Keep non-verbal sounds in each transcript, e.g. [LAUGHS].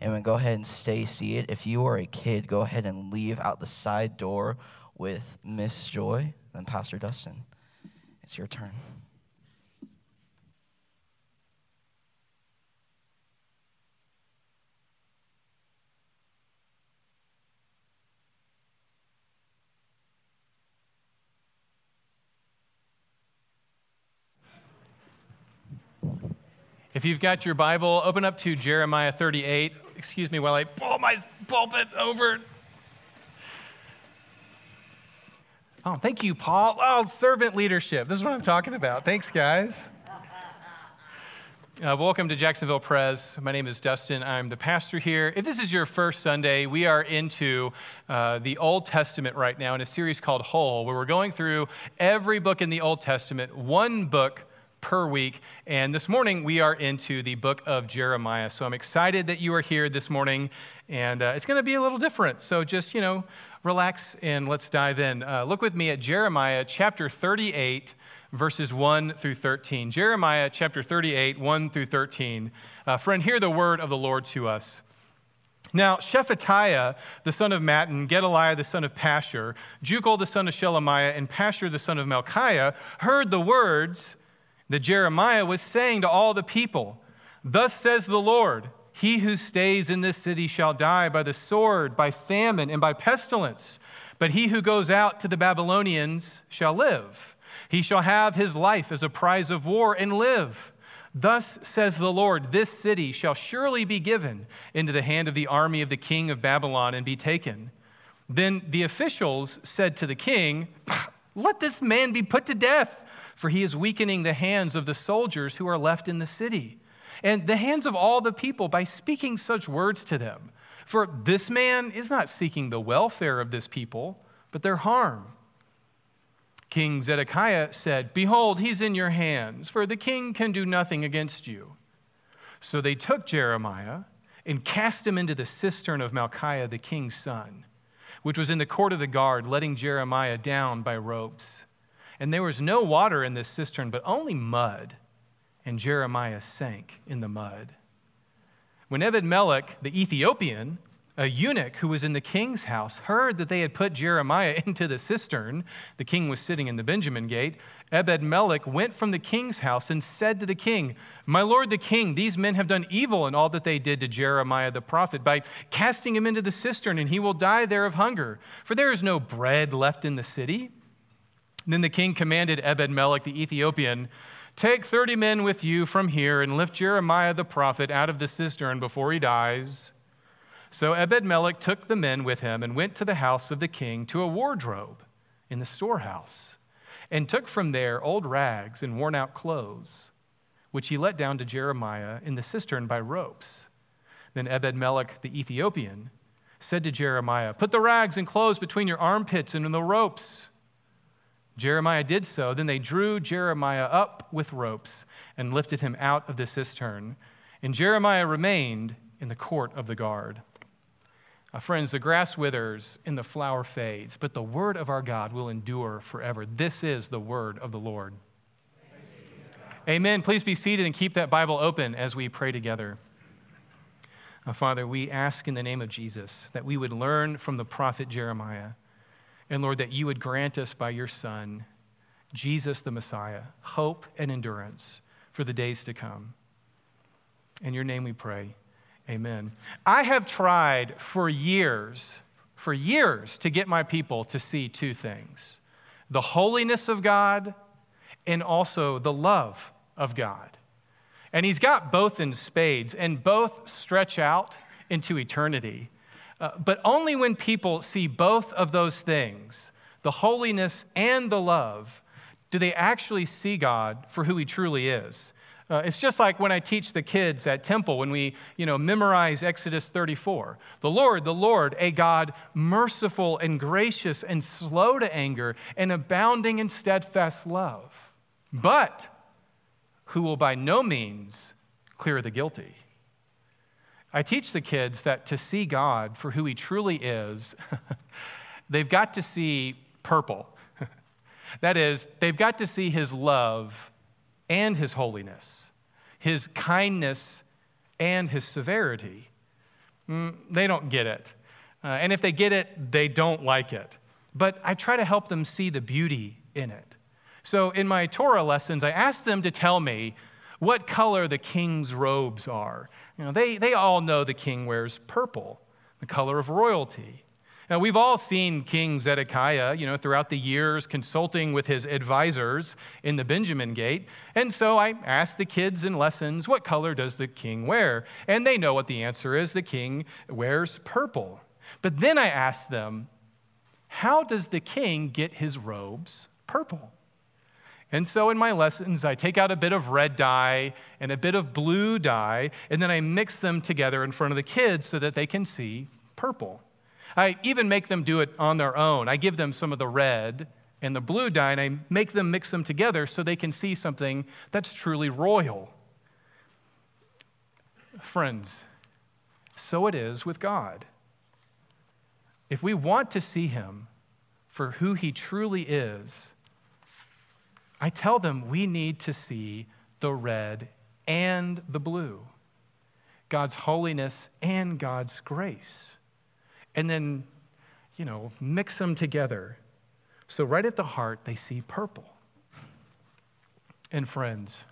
Amen. Go ahead and stay seated. If you are a kid, go ahead and leave out the side door with Miss Joy and Pastor Dustin. It's your turn. If you've got your Bible, open up to Jeremiah 38. Excuse me while I pull my pulpit over. Oh, thank you, Paul. Oh, servant leadership. This is what I'm talking about. Thanks, guys. Uh, welcome to Jacksonville Pres. My name is Dustin. I'm the pastor here. If this is your first Sunday, we are into uh, the Old Testament right now in a series called Whole, where we're going through every book in the Old Testament, one book per week. And this morning we are into the book of Jeremiah. So I'm excited that you are here this morning, and uh, it's going to be a little different. So just, you know, relax and let's dive in. Uh, look with me at Jeremiah chapter 38, verses 1 through 13. Jeremiah chapter 38, 1 through 13. Uh, friend, hear the word of the Lord to us. Now, Shephatiah, the son of Mattan, Gedaliah, the son of Pashhur, Jucal, the son of Shelemiah, and Pashhur, the son of Malchiah, heard the words that Jeremiah was saying to all the people Thus says the Lord, He who stays in this city shall die by the sword, by famine, and by pestilence. But he who goes out to the Babylonians shall live. He shall have his life as a prize of war and live. Thus says the Lord, this city shall surely be given into the hand of the army of the king of Babylon and be taken. Then the officials said to the king, Let this man be put to death for he is weakening the hands of the soldiers who are left in the city, and the hands of all the people by speaking such words to them. For this man is not seeking the welfare of this people, but their harm. King Zedekiah said, Behold, he's in your hands, for the king can do nothing against you. So they took Jeremiah and cast him into the cistern of Malchiah, the king's son, which was in the court of the guard, letting Jeremiah down by ropes. And there was no water in this cistern, but only mud. And Jeremiah sank in the mud. When Ebed Melech, the Ethiopian, a eunuch who was in the king's house, heard that they had put Jeremiah [LAUGHS] into the cistern, the king was sitting in the Benjamin gate. Ebed Melech went from the king's house and said to the king, My lord the king, these men have done evil in all that they did to Jeremiah the prophet by casting him into the cistern, and he will die there of hunger. For there is no bread left in the city then the king commanded Ebed Melech the Ethiopian, Take 30 men with you from here and lift Jeremiah the prophet out of the cistern before he dies. So Ebed Melech took the men with him and went to the house of the king to a wardrobe in the storehouse, and took from there old rags and worn out clothes, which he let down to Jeremiah in the cistern by ropes. Then Ebed Melech the Ethiopian said to Jeremiah, Put the rags and clothes between your armpits and in the ropes. Jeremiah did so. Then they drew Jeremiah up with ropes and lifted him out of the cistern. And Jeremiah remained in the court of the guard. Uh, friends, the grass withers and the flower fades, but the word of our God will endure forever. This is the word of the Lord. Amen. Please be seated and keep that Bible open as we pray together. Uh, Father, we ask in the name of Jesus that we would learn from the prophet Jeremiah and Lord, that you would grant us by your Son, Jesus the Messiah, hope and endurance for the days to come. In your name we pray. Amen. I have tried for years, for years, to get my people to see two things the holiness of God and also the love of God. And he's got both in spades, and both stretch out into eternity. Uh, but only when people see both of those things, the holiness and the love, do they actually see God for who he truly is. Uh, it's just like when I teach the kids at temple when we, you know, memorize Exodus 34. The Lord, the Lord, a God merciful and gracious and slow to anger and abounding in steadfast love, but who will by no means clear the guilty. I teach the kids that to see God for who He truly is, [LAUGHS] they've got to see purple. [LAUGHS] that is, they've got to see His love and His holiness, His kindness and His severity. mm, they don't get it. Uh, and if they get it, they don't like it. But I try to help them see the beauty in it. So in my Torah lessons, I ask them to tell me what color the king's robes are. You know, they, they all know the king wears purple, the color of royalty. Now, we've all seen King Zedekiah, you know, throughout the years consulting with his advisors in the Benjamin Gate. And so I asked the kids in lessons, what color does the king wear? And they know what the answer is the king wears purple. But then I asked them, how does the king get his robes purple? And so in my lessons, I take out a bit of red dye and a bit of blue dye, and then I mix them together in front of the kids so that they can see purple. I even make them do it on their own. I give them some of the red and the blue dye, and I make them mix them together so they can see something that's truly royal. Friends, so it is with God. If we want to see him for who he truly is, I tell them we need to see the red and the blue, God's holiness and God's grace. And then, you know, mix them together. So, right at the heart, they see purple. And, friends,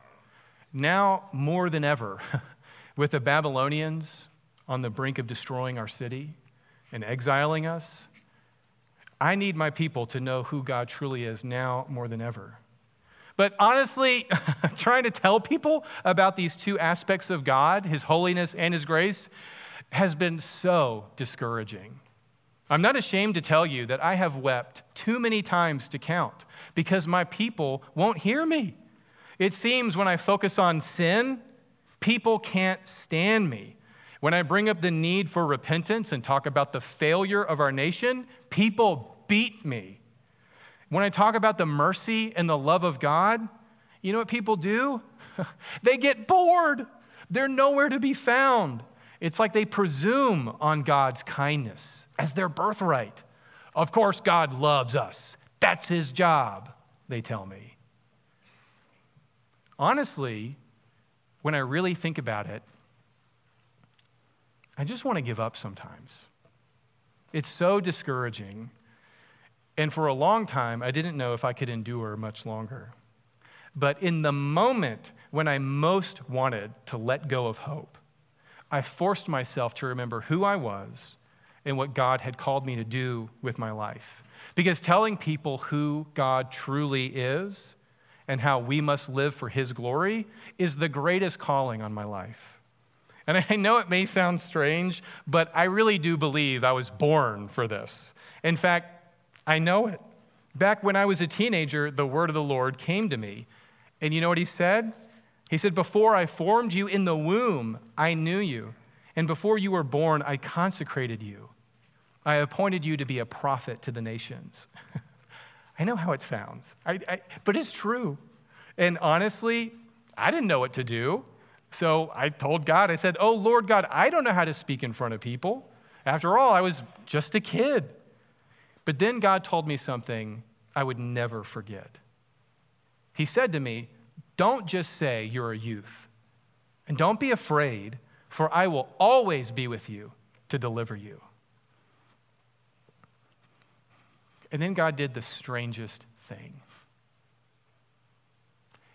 now more than ever, [LAUGHS] with the Babylonians on the brink of destroying our city and exiling us, I need my people to know who God truly is now more than ever. But honestly, [LAUGHS] trying to tell people about these two aspects of God, His holiness and His grace, has been so discouraging. I'm not ashamed to tell you that I have wept too many times to count because my people won't hear me. It seems when I focus on sin, people can't stand me. When I bring up the need for repentance and talk about the failure of our nation, people beat me. When I talk about the mercy and the love of God, you know what people do? [LAUGHS] they get bored. They're nowhere to be found. It's like they presume on God's kindness as their birthright. Of course, God loves us. That's his job, they tell me. Honestly, when I really think about it, I just want to give up sometimes. It's so discouraging and for a long time, I didn't know if I could endure much longer. But in the moment when I most wanted to let go of hope, I forced myself to remember who I was and what God had called me to do with my life. Because telling people who God truly is and how we must live for His glory is the greatest calling on my life. And I know it may sound strange, but I really do believe I was born for this. In fact, I know it. Back when I was a teenager, the word of the Lord came to me. And you know what he said? He said, Before I formed you in the womb, I knew you. And before you were born, I consecrated you. I appointed you to be a prophet to the nations. [LAUGHS] I know how it sounds, I, I, but it's true. And honestly, I didn't know what to do. So I told God, I said, Oh, Lord God, I don't know how to speak in front of people. After all, I was just a kid. But then God told me something I would never forget. He said to me, Don't just say you're a youth, and don't be afraid, for I will always be with you to deliver you. And then God did the strangest thing.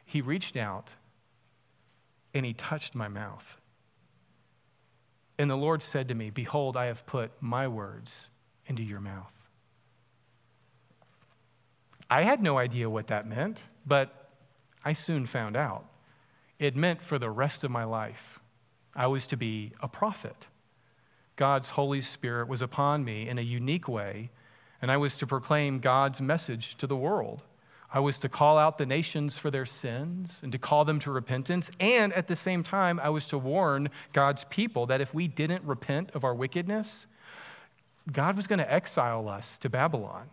He reached out and he touched my mouth. And the Lord said to me, Behold, I have put my words into your mouth. I had no idea what that meant, but I soon found out. It meant for the rest of my life, I was to be a prophet. God's Holy Spirit was upon me in a unique way, and I was to proclaim God's message to the world. I was to call out the nations for their sins and to call them to repentance. And at the same time, I was to warn God's people that if we didn't repent of our wickedness, God was going to exile us to Babylon.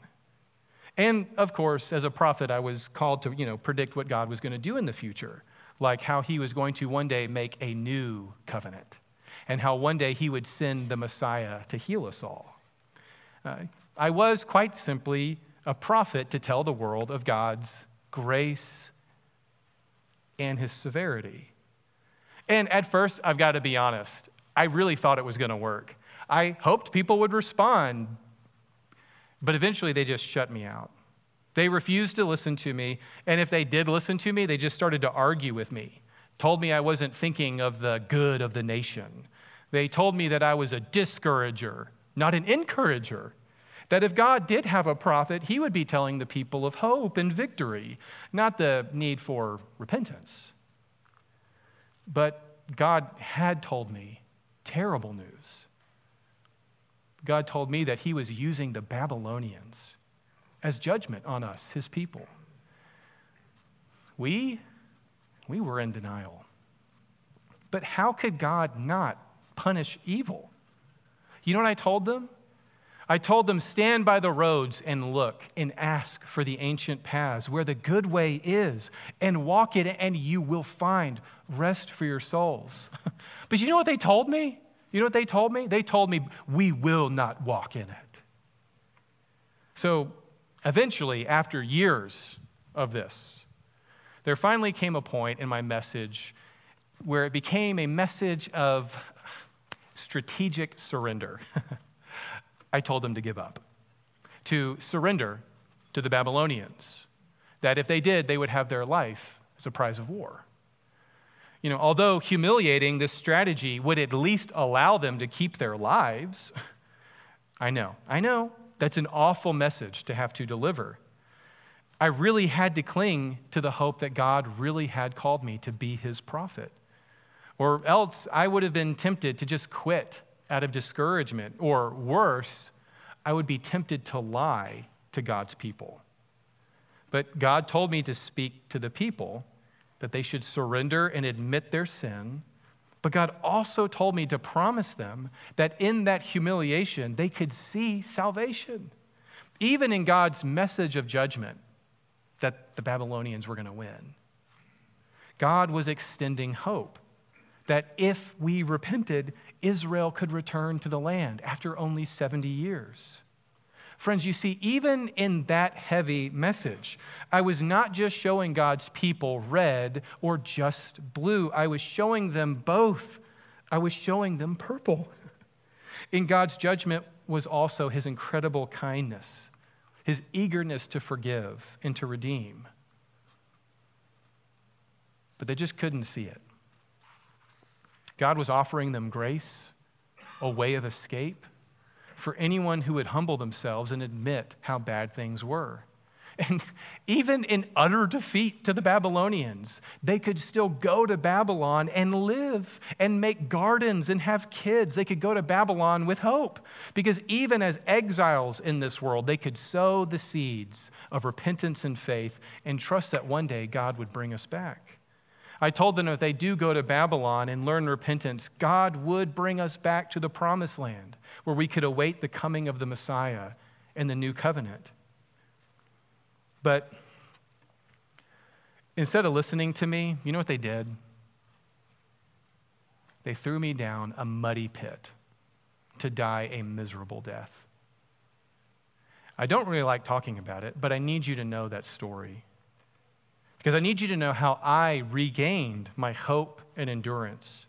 And of course, as a prophet, I was called to, you know, predict what God was going to do in the future, like how he was going to one day make a new covenant and how one day he would send the Messiah to heal us all. Uh, I was quite simply a prophet to tell the world of God's grace and his severity. And at first, I've got to be honest, I really thought it was going to work. I hoped people would respond, but eventually they just shut me out. They refused to listen to me, and if they did listen to me, they just started to argue with me, told me I wasn't thinking of the good of the nation. They told me that I was a discourager, not an encourager. That if God did have a prophet, he would be telling the people of hope and victory, not the need for repentance. But God had told me terrible news. God told me that he was using the Babylonians as judgment on us, his people. We, we were in denial. But how could God not punish evil? You know what I told them? I told them, stand by the roads and look and ask for the ancient paths where the good way is and walk it, and you will find rest for your souls. [LAUGHS] but you know what they told me? You know what they told me? They told me, we will not walk in it. So eventually, after years of this, there finally came a point in my message where it became a message of strategic surrender. [LAUGHS] I told them to give up, to surrender to the Babylonians, that if they did, they would have their life as a prize of war. You know, although humiliating, this strategy would at least allow them to keep their lives. [LAUGHS] I know, I know, that's an awful message to have to deliver. I really had to cling to the hope that God really had called me to be his prophet. Or else I would have been tempted to just quit out of discouragement, or worse, I would be tempted to lie to God's people. But God told me to speak to the people that they should surrender and admit their sin. But God also told me to promise them that in that humiliation, they could see salvation. Even in God's message of judgment, that the Babylonians were going to win. God was extending hope that if we repented, Israel could return to the land after only 70 years. Friends, you see, even in that heavy message, I was not just showing God's people red or just blue, I was showing them both. I was showing them purple. [LAUGHS] In God's judgment was also his incredible kindness, his eagerness to forgive and to redeem. But they just couldn't see it. God was offering them grace, a way of escape for anyone who would humble themselves and admit how bad things were. [LAUGHS] And even in utter defeat to the Babylonians, they could still go to Babylon and live and make gardens and have kids. They could go to Babylon with hope. Because even as exiles in this world, they could sow the seeds of repentance and faith and trust that one day God would bring us back. I told them if they do go to Babylon and learn repentance, God would bring us back to the promised land where we could await the coming of the Messiah and the new covenant. But instead of listening to me, you know what they did? They threw me down a muddy pit to die a miserable death. I don't really like talking about it, but I need you to know that story. Because I need you to know how I regained my hope and endurance.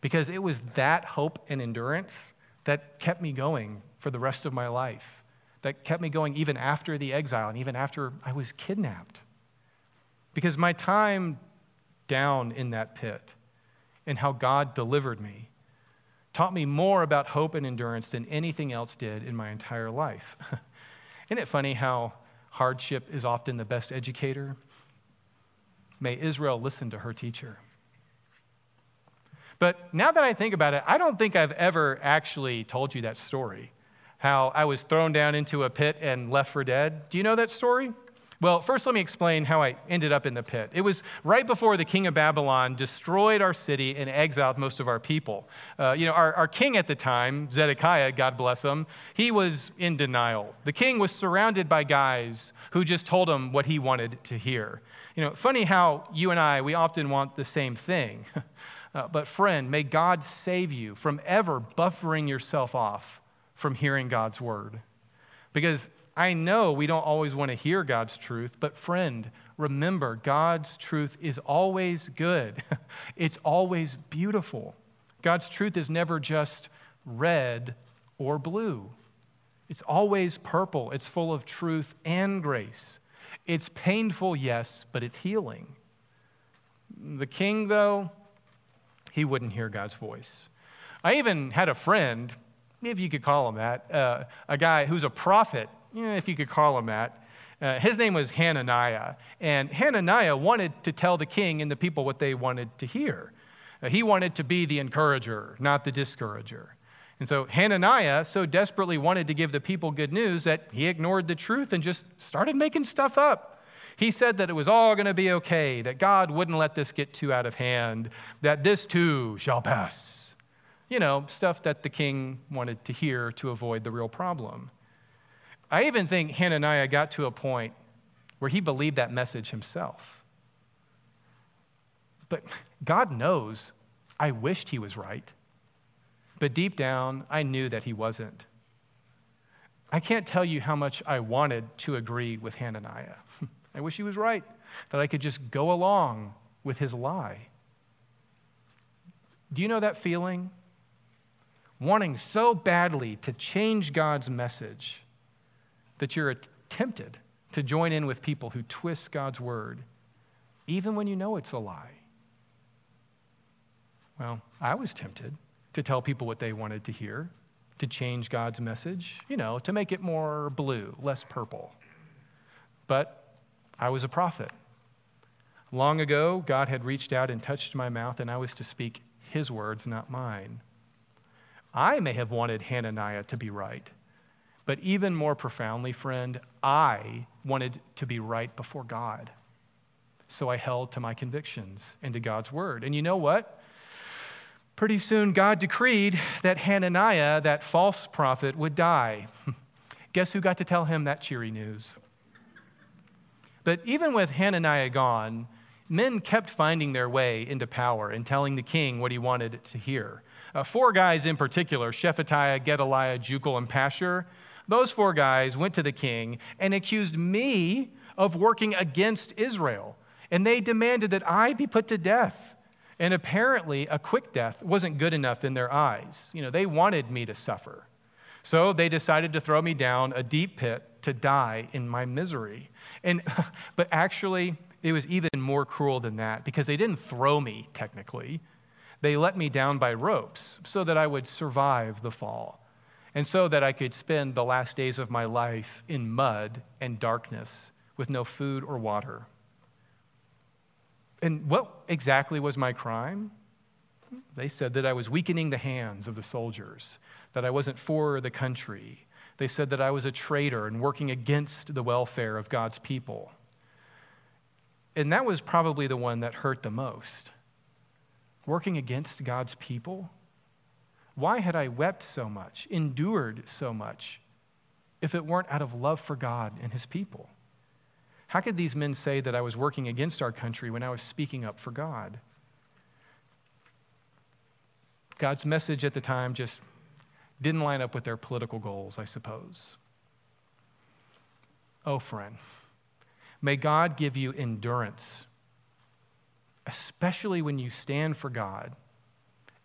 Because it was that hope and endurance that kept me going for the rest of my life, that kept me going even after the exile and even after I was kidnapped. Because my time down in that pit and how God delivered me taught me more about hope and endurance than anything else did in my entire life. [LAUGHS] Isn't it funny how hardship is often the best educator? May Israel listen to her teacher. But now that I think about it, I don't think I've ever actually told you that story. How I was thrown down into a pit and left for dead. Do you know that story? Well, first, let me explain how I ended up in the pit. It was right before the king of Babylon destroyed our city and exiled most of our people. Uh, you know, our, our king at the time, Zedekiah, God bless him, he was in denial. The king was surrounded by guys who just told him what he wanted to hear. You know, funny how you and I, we often want the same thing. [LAUGHS] uh, but, friend, may God save you from ever buffering yourself off from hearing God's word. Because I know we don't always want to hear God's truth, but, friend, remember, God's truth is always good, [LAUGHS] it's always beautiful. God's truth is never just red or blue. It's always purple. It's full of truth and grace. It's painful, yes, but it's healing. The king, though, he wouldn't hear God's voice. I even had a friend, if you could call him that, uh, a guy who's a prophet, if you could call him that. Uh, his name was Hananiah. And Hananiah wanted to tell the king and the people what they wanted to hear. Uh, he wanted to be the encourager, not the discourager. And so Hananiah so desperately wanted to give the people good news that he ignored the truth and just started making stuff up. He said that it was all going to be okay, that God wouldn't let this get too out of hand, that this too shall pass. You know, stuff that the king wanted to hear to avoid the real problem. I even think Hananiah got to a point where he believed that message himself. But God knows I wished he was right. But deep down, I knew that he wasn't. I can't tell you how much I wanted to agree with Hananiah. I wish he was right, that I could just go along with his lie. Do you know that feeling? Wanting so badly to change God's message that you're tempted to join in with people who twist God's word, even when you know it's a lie. Well, I was tempted to tell people what they wanted to hear, to change God's message, you know, to make it more blue, less purple. But I was a prophet. Long ago, God had reached out and touched my mouth, and I was to speak his words, not mine. I may have wanted Hananiah to be right, but even more profoundly, friend, I wanted to be right before God. So I held to my convictions and to God's word. And you know what? Pretty soon, God decreed that Hananiah, that false prophet, would die. [LAUGHS] Guess who got to tell him that cheery news? But even with Hananiah gone, men kept finding their way into power and telling the king what he wanted to hear. Uh, four guys in particular Shephatiah, Gedaliah, Jucal, and Pashhur those four guys went to the king and accused me of working against Israel. And they demanded that I be put to death. And apparently, a quick death wasn't good enough in their eyes. You know, they wanted me to suffer. So they decided to throw me down a deep pit to die in my misery. And, [LAUGHS] but actually, it was even more cruel than that because they didn't throw me technically. They let me down by ropes so that I would survive the fall and so that I could spend the last days of my life in mud and darkness with no food or water. And what exactly was my crime? They said that I was weakening the hands of the soldiers, that I wasn't for the country. They said that I was a traitor and working against the welfare of God's people. And that was probably the one that hurt the most. Working against God's people? Why had I wept so much, endured so much, if it weren't out of love for God and his people? How could these men say that I was working against our country when I was speaking up for God? God's message at the time just didn't line up with their political goals, I suppose. Oh, friend, may God give you endurance, especially when you stand for God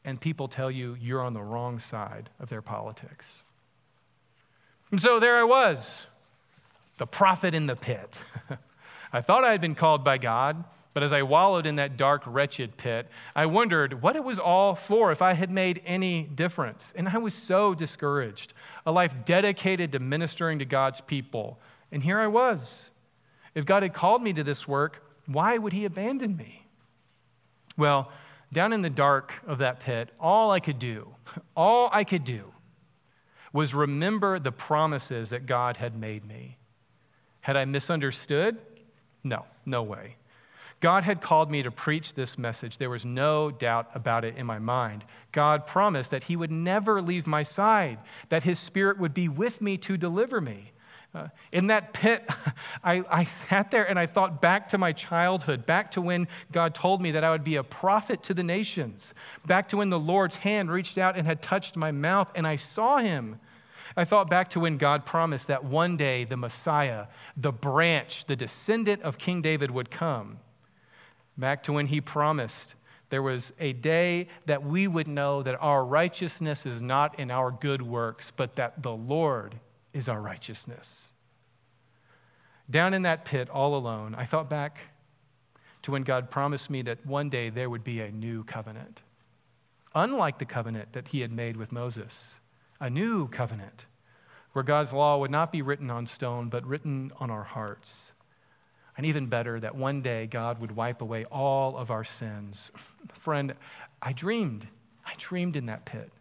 and people tell you you're on the wrong side of their politics. And so there I was, the prophet in the pit. [LAUGHS] I thought I had been called by God, but as I wallowed in that dark, wretched pit, I wondered what it was all for if I had made any difference. And I was so discouraged. A life dedicated to ministering to God's people. And here I was. If God had called me to this work, why would He abandon me? Well, down in the dark of that pit, all I could do, all I could do was remember the promises that God had made me. Had I misunderstood? No, no way. God had called me to preach this message. There was no doubt about it in my mind. God promised that He would never leave my side, that His Spirit would be with me to deliver me. Uh, in that pit, [LAUGHS] I, I sat there and I thought back to my childhood, back to when God told me that I would be a prophet to the nations, back to when the Lord's hand reached out and had touched my mouth and I saw Him. I thought back to when God promised that one day the Messiah, the branch, the descendant of King David would come. Back to when he promised There was a day that we would know that our righteousness is not in our good works, but that the Lord is our righteousness. Down in that pit, all alone, I thought back to when God promised me that one day there would be a new covenant. Unlike the covenant that he had made with Moses, a new covenant where God's law would not be written on stone, but written on our hearts. And even better, that one day God would wipe away all of our sins. Friend, I dreamed. I dreamed in that pit.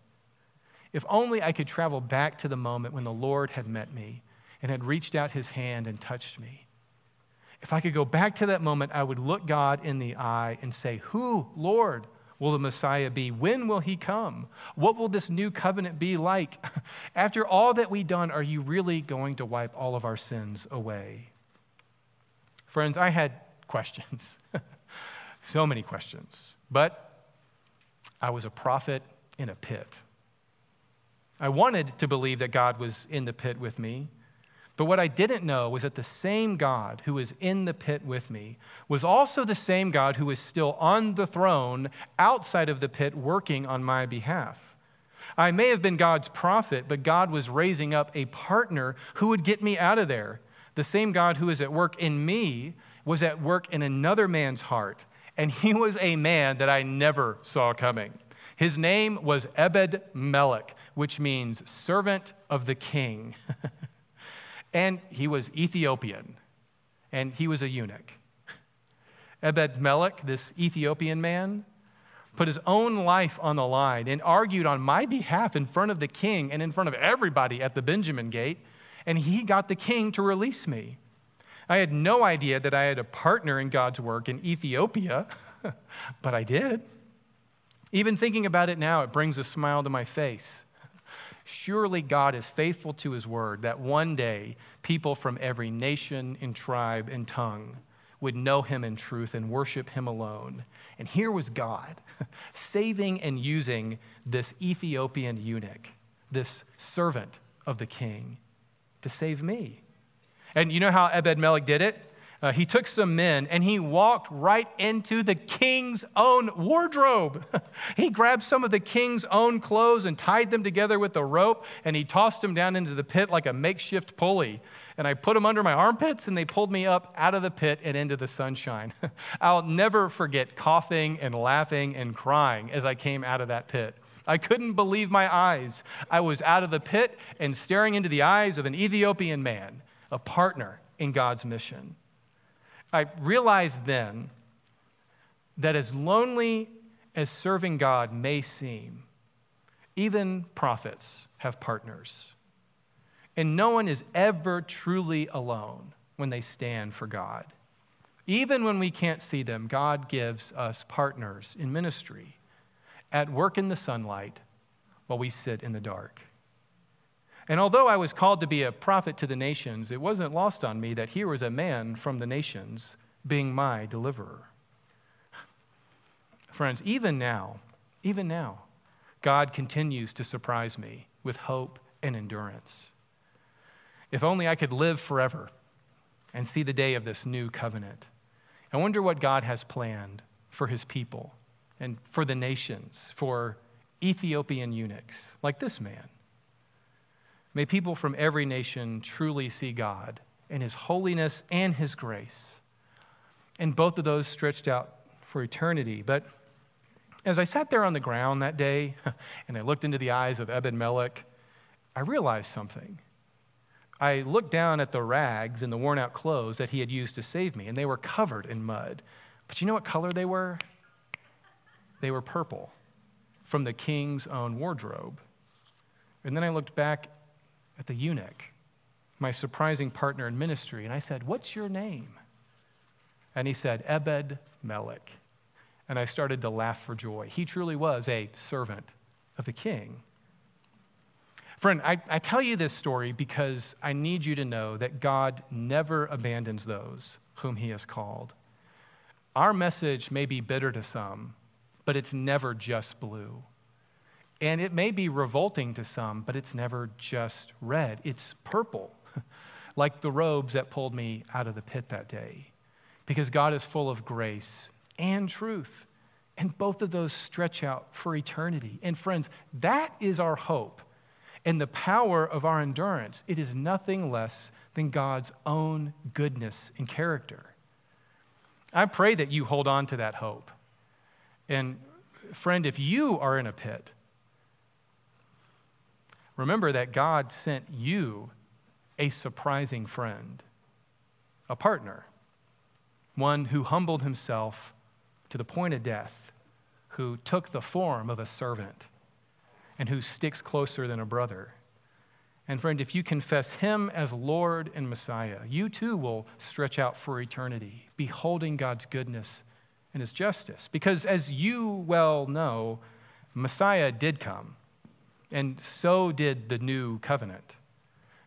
If only I could travel back to the moment when the Lord had met me and had reached out his hand and touched me. If I could go back to that moment, I would look God in the eye and say, Who, Lord, will the Messiah be? When will he come? What will this new covenant be like? [LAUGHS] After all that we've done, are you really going to wipe all of our sins away? Friends, I had questions. [LAUGHS] so many questions. But I was a prophet in a pit. I wanted to believe that God was in the pit with me. But what I didn't know was that the same God who was in the pit with me was also the same God who was still on the throne outside of the pit working on my behalf. I may have been God's prophet, but God was raising up a partner who would get me out of there. The same God who is at work in me was at work in another man's heart, and he was a man that I never saw coming. His name was Ebed Melech, which means servant of the king. [LAUGHS] and he was Ethiopian, and he was a eunuch. Ebed Melech, this Ethiopian man, put his own life on the line and argued on my behalf in front of the king and in front of everybody at the Benjamin gate, and he got the king to release me. I had no idea that I had a partner in God's work in Ethiopia, [LAUGHS] but I did. Even thinking about it now, it brings a smile to my face. Surely God is faithful to his word that one day people from every nation and tribe and tongue would know him in truth and worship him alone. And here was God [LAUGHS] saving and using this Ethiopian eunuch, this servant of the king, to save me. And you know how Ebed Melech did it? uh, he took some men and he walked right into the king's own wardrobe. [LAUGHS] he grabbed some of the king's own clothes and tied them together with a rope and he tossed them down into the pit like a makeshift pulley. And I put them under my armpits and they pulled me up out of the pit and into the sunshine. [LAUGHS] I'll never forget coughing and laughing and crying as I came out of that pit. I couldn't believe my eyes. I was out of the pit and staring into the eyes of an Ethiopian man, a partner in God's mission. I realized then that as lonely as serving God may seem, even prophets have partners. And no one is ever truly alone when they stand for God. Even when we can't see them, God gives us partners in ministry, at work in the sunlight, while we sit in the dark. And although I was called to be a prophet to the nations, it wasn't lost on me that here was a man from the nations being my deliverer. Friends, even now, even now, God continues to surprise me with hope and endurance. If only I could live forever and see the day of this new covenant. I wonder what God has planned for his people and for the nations, for Ethiopian eunuchs like this man. May people from every nation truly see God in his holiness and his grace. And both of those stretched out for eternity. But as I sat there on the ground that day [LAUGHS] and I looked into the eyes of Ebed Melech, I realized something. I looked down at the rags and the worn out clothes that he had used to save me, and they were covered in mud. But you know what color they were? They were purple from the king's own wardrobe. And then I looked back at the eunuch, my surprising partner in ministry, and I said, What's your name? And he said, Ebed Melech. And I started to laugh for joy. He truly was a servant of the king. Friend, I, I, tell you this story because I need you to know that God never abandons those whom he has called. Our message may be bitter to some, but it's never just blue. And it may be revolting to some, but it's never just red. It's purple, [LAUGHS] like the robes that pulled me out of the pit that day. Because God is full of grace and truth. And both of those stretch out for eternity. And friends, that is our hope. And the power of our endurance, it is nothing less than God's own goodness and character. I pray that you hold on to that hope. And friend, if you are in a pit, remember that God sent you a surprising friend, a partner, one who humbled himself to the point of death, who took the form of a servant, and who sticks closer than a brother. And friend, if you confess him as Lord and Messiah, you too will stretch out for eternity, beholding God's goodness and his justice. Because as you well know, Messiah did come, and so did the new covenant.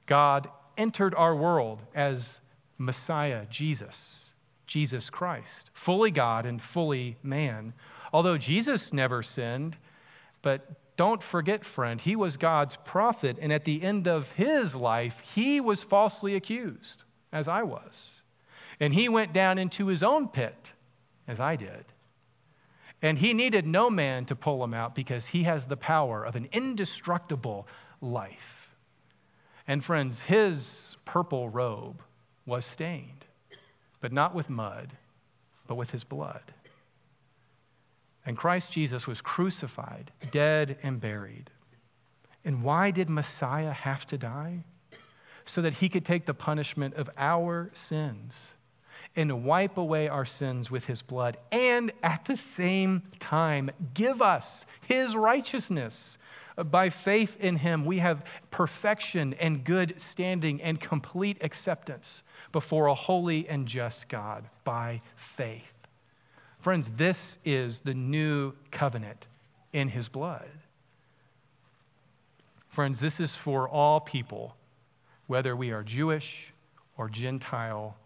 God entered our world as Messiah, Jesus, Jesus Christ, fully God and fully man. Although Jesus never sinned, but don't forget, friend, he was God's prophet, and at the end of his life, he was falsely accused, as I was. And he went down into his own pit, as I did. And he needed no man to pull him out because he has the power of an indestructible life. And friends, his purple robe was stained, but not with mud, but with his blood. And Christ Jesus was crucified, dead, and buried. And why did Messiah have to die? So that he could take the punishment of our sins and wipe away our sins with his blood, and at the same time, give us his righteousness. By faith in him, we have perfection and good standing and complete acceptance before a holy and just God by faith. Friends, this is the new covenant in his blood. Friends, this is for all people, whether we are Jewish or Gentile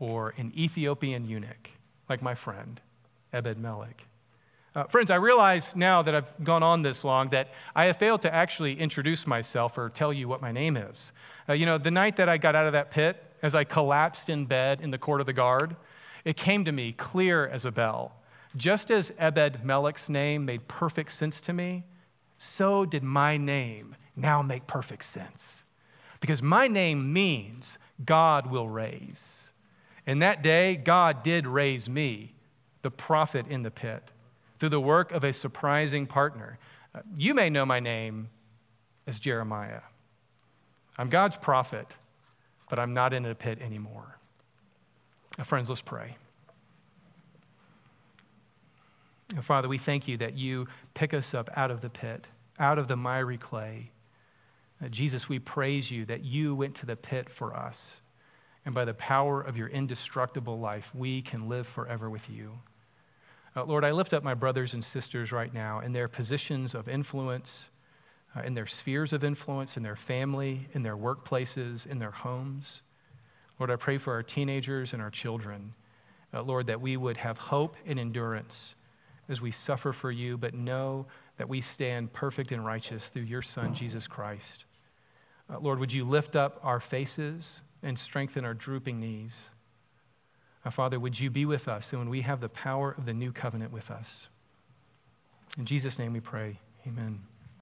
or an Ethiopian eunuch, like my friend, Ebed Melech. Uh, friends, I realize now that I've gone on this long that I have failed to actually introduce myself or tell you what my name is. Uh, you know, the night that I got out of that pit, as I collapsed in bed in the court of the guard, it came to me clear as a bell. Just as Ebed Melech's name made perfect sense to me, so did my name now make perfect sense. Because my name means God will raise. And that day, God did raise me, the prophet in the pit, through the work of a surprising partner. Uh, you may know my name as Jeremiah. I'm God's prophet, but I'm not in a pit anymore. Friends, let's pray. Father, we thank you that you pick us up out of the pit, out of the miry clay. Uh, Jesus, we praise you that you went to the pit for us. And by the power of your indestructible life, we can live forever with you. Uh, Lord, I lift up my brothers and sisters right now in their positions of influence, uh, in their spheres of influence, in their family, in their workplaces, in their homes. Lord, I pray for our teenagers and our children, uh, Lord, that we would have hope and endurance as we suffer for you, but know that we stand perfect and righteous through your Son, Jesus Christ. Uh, Lord, would you lift up our faces and strengthen our drooping knees? Uh, Father, would you be with us and when we have the power of the new covenant with us? In Jesus' name we pray. Amen.